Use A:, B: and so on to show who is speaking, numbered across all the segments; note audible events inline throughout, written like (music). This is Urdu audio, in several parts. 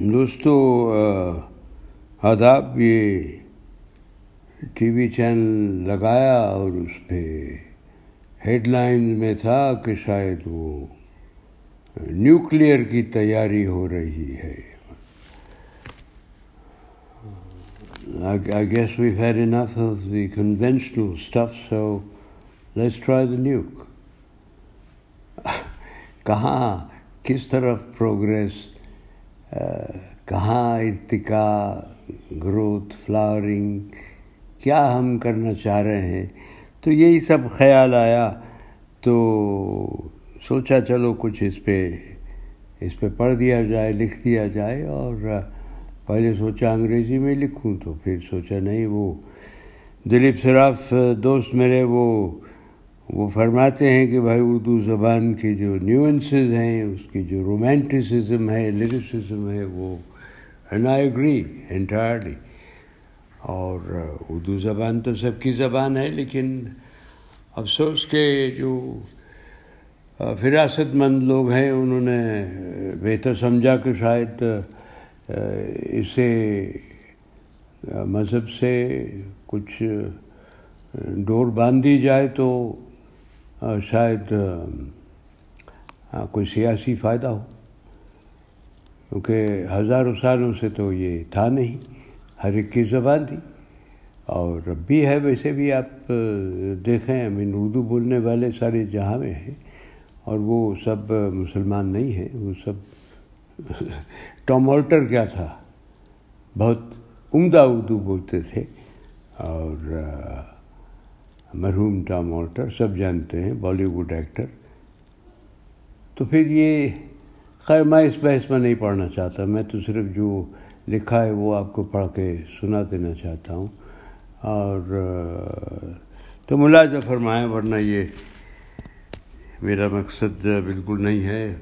A: دوستو آداب یہ ٹی وی چینل لگایا اور اس پہ ہیڈ لائن میں تھا کہ شاید وہ نیوکلیئر کی تیاری ہو رہی ہے۔ I guess we've had enough of the conventional stuff, so let's try the nuke. (laughs) کہاں؟ کس طرف پروگریس کہاں ارتقا گروتھ، فلاورنگ، کیا ہم کرنا چاہ رہے ہیں؟ تو یہی سب خیال آیا تو سوچا چلو کچھ اس پہ اس پہ پڑھ دیا جائے، لکھ دیا جائے اور پہلے سوچا انگریزی میں لکھوں تو پھر سوچا نہیں، وہ دلیپ سراف دوست میرے، وہ وہ فرماتے ہیں کہ بھائی اردو زبان کی جو نیوئنسز ہیں، اس کی جو رومانٹسزم ہے لرسزم ہے، وہ اینڈ آئی اگری انٹائرلی اور اردو زبان تو سب کی زبان ہے، لیکن افسوس کے جو فراست مند لوگ ہیں، انہوں نے بہتر سمجھا کہ شاید اسے مذہب سے کچھ ڈور باندھ دی جائے تو شاید کوئی سیاسی فائدہ ہو۔ کیونکہ ہزاروں سالوں سے تو یہ تھا نہیں، ہر ایک کی زبان تھی۔ اور اب بھی ہے، ویسے بھی آپ دیکھیں مین اردو بولنے والے سارے جہاں میں ہیں، اور وہ سب مسلمان نہیں ہیں، وہ سب (laughs) ٹام آلٹر کیا تھا، بہت عمدہ اردو بولتے تھے۔ اور مرحوم ٹام آلٹر سب جانتے ہیں بالی ووڈ ایکٹر۔ تو پھر یہ خیر، میں اس بحث میں نہیں پڑھنا چاہتا، میں تو صرف جو لکھا ہے وہ آپ کو پڑھ کے سنا دینا چاہتا ہوں۔ اور، تو ملازہ فرمائیں، ورنہ یہ میرا مقصد بالکل نہیں ہے۔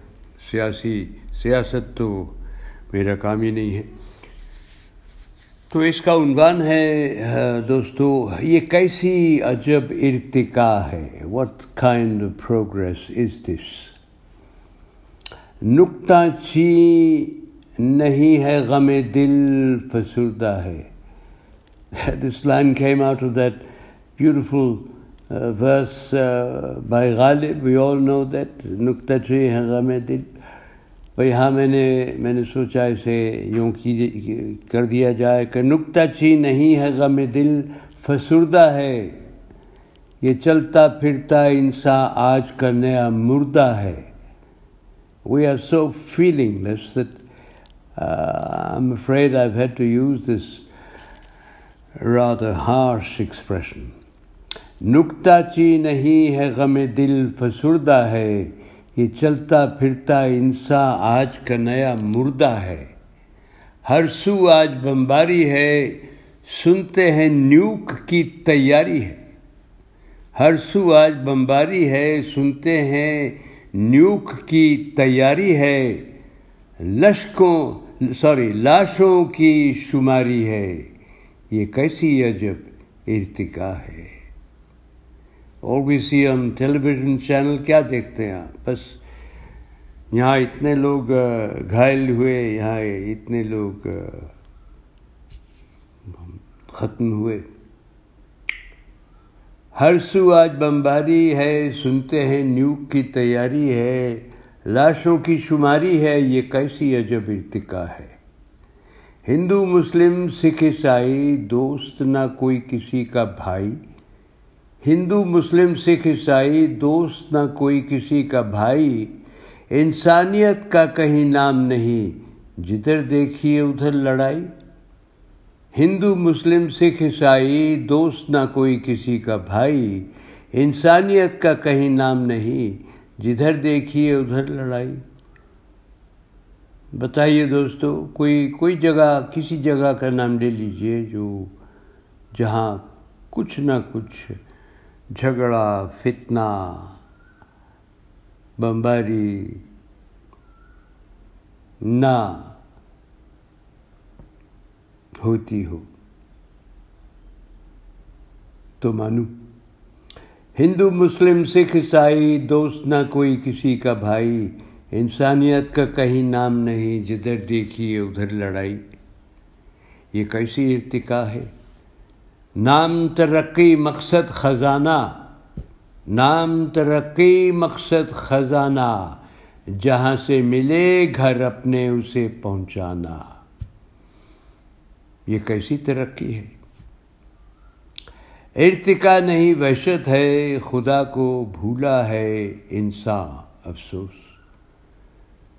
A: سیاسی، سیاست تو میرا کام ہی نہیں ہے۔ تو اس کا عنوان ہے دوستو، یہ کیسی عجب ارتقا ہے؟ What kind progress is this نکتہ چی نہیں ہے، غم دل فسردہ ہے۔ This line came out of that beautiful verse by Ghalib we all know that نکتہ چی ہے، غم دل۔ بھائی ہاں میں نے میں نے سوچا اسے یوں کی کر دیا جائے کہ نکتہ چی نہیں ہے غم دل، فسردہ ہے۔ یہ چلتا پھرتا انسان آج کا نیا مردہ ہے۔ We are so feeling less that I'm afraid I had to use this رات ہارش ایکسپریشن نکتہ چی نہیں ہے غم دل، فسردہ ہے۔ یہ چلتا پھرتا انسان آج کا نیا مردہ ہے۔ ہر سو آج بمباری ہے، سنتے ہیں نیوک کی تیاری ہے۔ ہر سو آج بمباری ہے، سنتے ہیں نیوک کی تیاری ہے۔ لشکوں، سوری، لاشوں کی شماری ہے۔ یہ کیسی عجب ارتقا ہے۔ اور بھی سی ہم ٹیلی ویژن چینل کیا دیکھتے ہیں؟ بس یہاں اتنے لوگ گھائل ہوئے، یہاں اتنے لوگ ختم ہوئے۔ ہر سو آج بمباری ہے، سنتے ہیں نیوک کی تیاری ہے، لاشوں کی شماری ہے، یہ کیسی عجب ارتقا ہے۔ ہندو، مسلم، سکھ، عیسائی، دوست نہ کوئی کسی کا بھائی۔ ہندو مسلم سکھ عیسائی دوست نہ کوئی کسی کا بھائی، انسانیت کا کہیں نام نہیں۔ جدھر دیکھیے ادھر لڑائی۔ ہندو مسلم سکھ عیسائی دوست نہ کوئی کسی کا بھائی، انسانیت کا کہیں نام نہیں۔ جدھر دیکھیے ادھر لڑائی۔ بتائیے دوستو، کوئی کوئی جگہ، کسی جگہ کا نام لے لیجیے جو، جہاں کچھ نہ کچھ جھگڑا، فتنہ، بمباری، نہ ہوتی ہو۔ تو مانو، ہندو، مسلم، سکھ، عیسائی، دوست، نہ کوئی کسی کا بھائی، انسانیت کا کہیں نام نہیں، جدھر دیکھیے ادھر لڑائی۔ یہ کیسی ارتقا ہے؟ نام ترقی مقصد خزانہ، نام ترقی مقصد خزانہ، جہاں سے ملے گھر اپنے اسے پہنچانا۔ یہ کیسی ترقی ہے؟ ارتقا نہیں، وحشت ہے، خدا کو بھولا ہے انسان، افسوس۔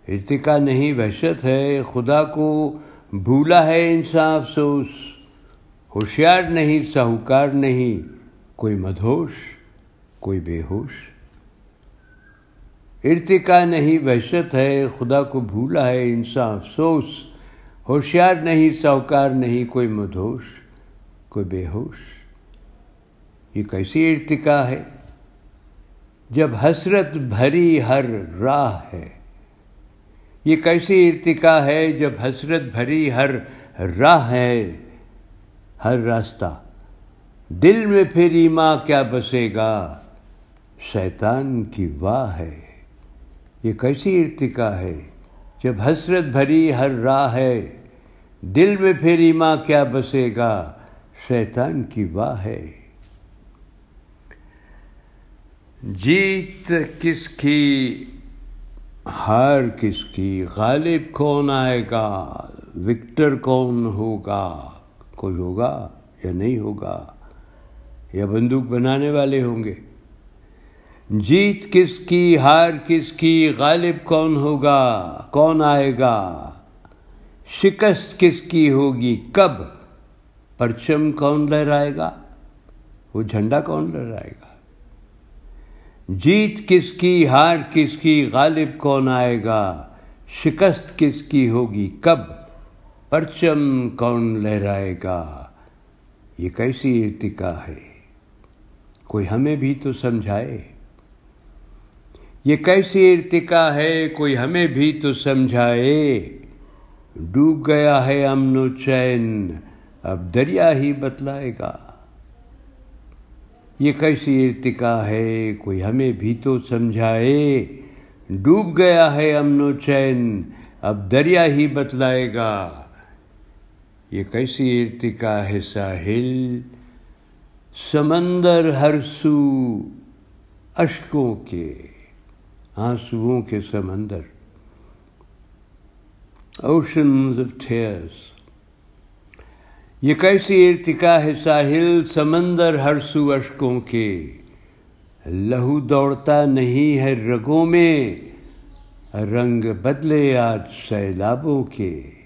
A: ارتقا نہیں، وحشت ہے، خدا کو بھولا ہے انسان، افسوس۔ ہوشیار نہیں، ساہوکار نہیں، کوئی مدھوش کوئی بے ہوش۔ ارتقا نہیں، وحشت ہے، خدا کو بھولا ہے، انسان افسوس۔ ہوشیار نہیں، ساہوکار نہیں، کوئی مدھوش کوئی بے ہوش۔ یہ کیسی ارتقا ہے؟ جب حسرت بھری ہر راہ ہے۔ یہ کیسی ارتقا ہے؟ جب حسرت بھری ہر راہ ہے۔ ہر راستہ۔ دل میں پھر ایما کیا بسے گا؟ شیطان کی واہ ہے۔ یہ کیسی ارتقا ہے؟ جب حسرت بھری ہر راہ ہے، دل میں پھر ایما کیا بسے گا؟ شیطان کی واہ ہے۔ جیت کس کی؟ ہار کس کی؟ غالب کون آئے گا؟ وکٹر کون ہوگا؟ کوئی ہوگا یا نہیں ہوگا، یا بندوق بنانے والے ہوں گے۔ جیت کس کی، ہار کس کی، غالب کون ہوگا، کون آئے گا؟ شکست کس کی ہوگی؟ کب؟ پرچم کون لہرائے گا؟ وہ جھنڈا کون لہرائے گا؟ جیت کس کی، ہار کس کی، غالب کون آئے گا؟ شکست کس کی ہوگی؟ کب؟ پرچم کون لہرائے گا؟ یہ کیسی ارتقا ہے؟ کوئی ہمیں بھی تو سمجھائے۔ یہ کیسی ارتقا ہے؟ کوئی ہمیں بھی تو سمجھائے۔ ڈوب گیا ہے امن و چین، اب دریا ہی بتلائے گا۔ یہ کیسی ارتقا ہے؟ کوئی ہمیں بھی تو سمجھائے۔ ڈوب گیا ہے امن و چین، اب دریا ہی بتلائے گا۔ یہ کیسی ارتقا ہے ساحل؟ سمندر ہر سو اشکوں کے، آنسوؤں کے سمندر۔ اوشنز آف ٹھیئرس یہ کیسی ارتقا ہے ساحل؟ سمندر ہر سو اشکوں کے۔ لہو دوڑتا نہیں ہے رگوں میں، رنگ بدلے آج سیلابوں کے۔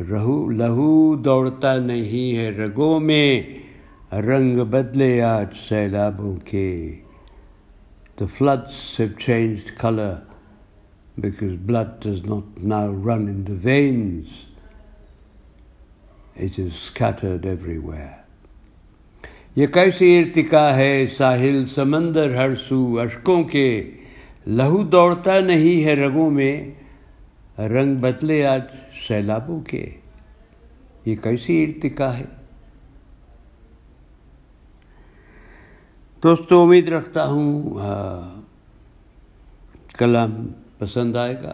A: رہو، لہو دوڑتا نہیں ہے رگوں میں، رنگ بدلے آج سیلابوں کے The floods have changed color because blood does not now run in the veins. It is scattered everywhere. یہ کیسی ارتقا ہے ساحل سمندر ہر سو اشکوں کے لہو دوڑتا نہیں ہے رگوں میں رنگ بدلے آج سیلابوں کے۔ یہ کیسی ارتقا ہے؟ دوستو، امید رکھتا ہوں کلام پسند آئے گا۔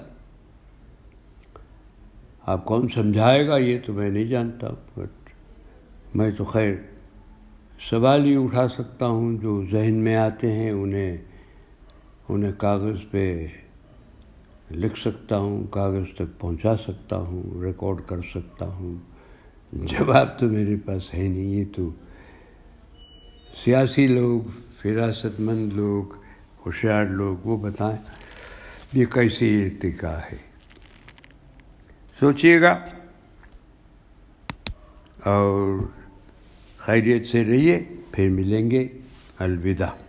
A: آپ کون سمجھائے گا یہ تو میں نہیں جانتا، بٹ میں تو خیر سوال ہی اٹھا سکتا ہوں جو ذہن میں آتے ہیں، انہیں انہیں کاغذ پہ لکھ سکتا ہوں، کاغذ تک پہنچا سکتا ہوں، ریکارڈ کر سکتا ہوں۔ جواب تو میرے پاس ہے نہیں، یہ تو سیاسی لوگ، فراست مند لوگ، ہوشیار لوگ، وہ بتائیں یہ کیسی ارتقا ہے۔ سوچیے گا اور خیریت سے رہیے، پھر ملیں گے۔ الوداع۔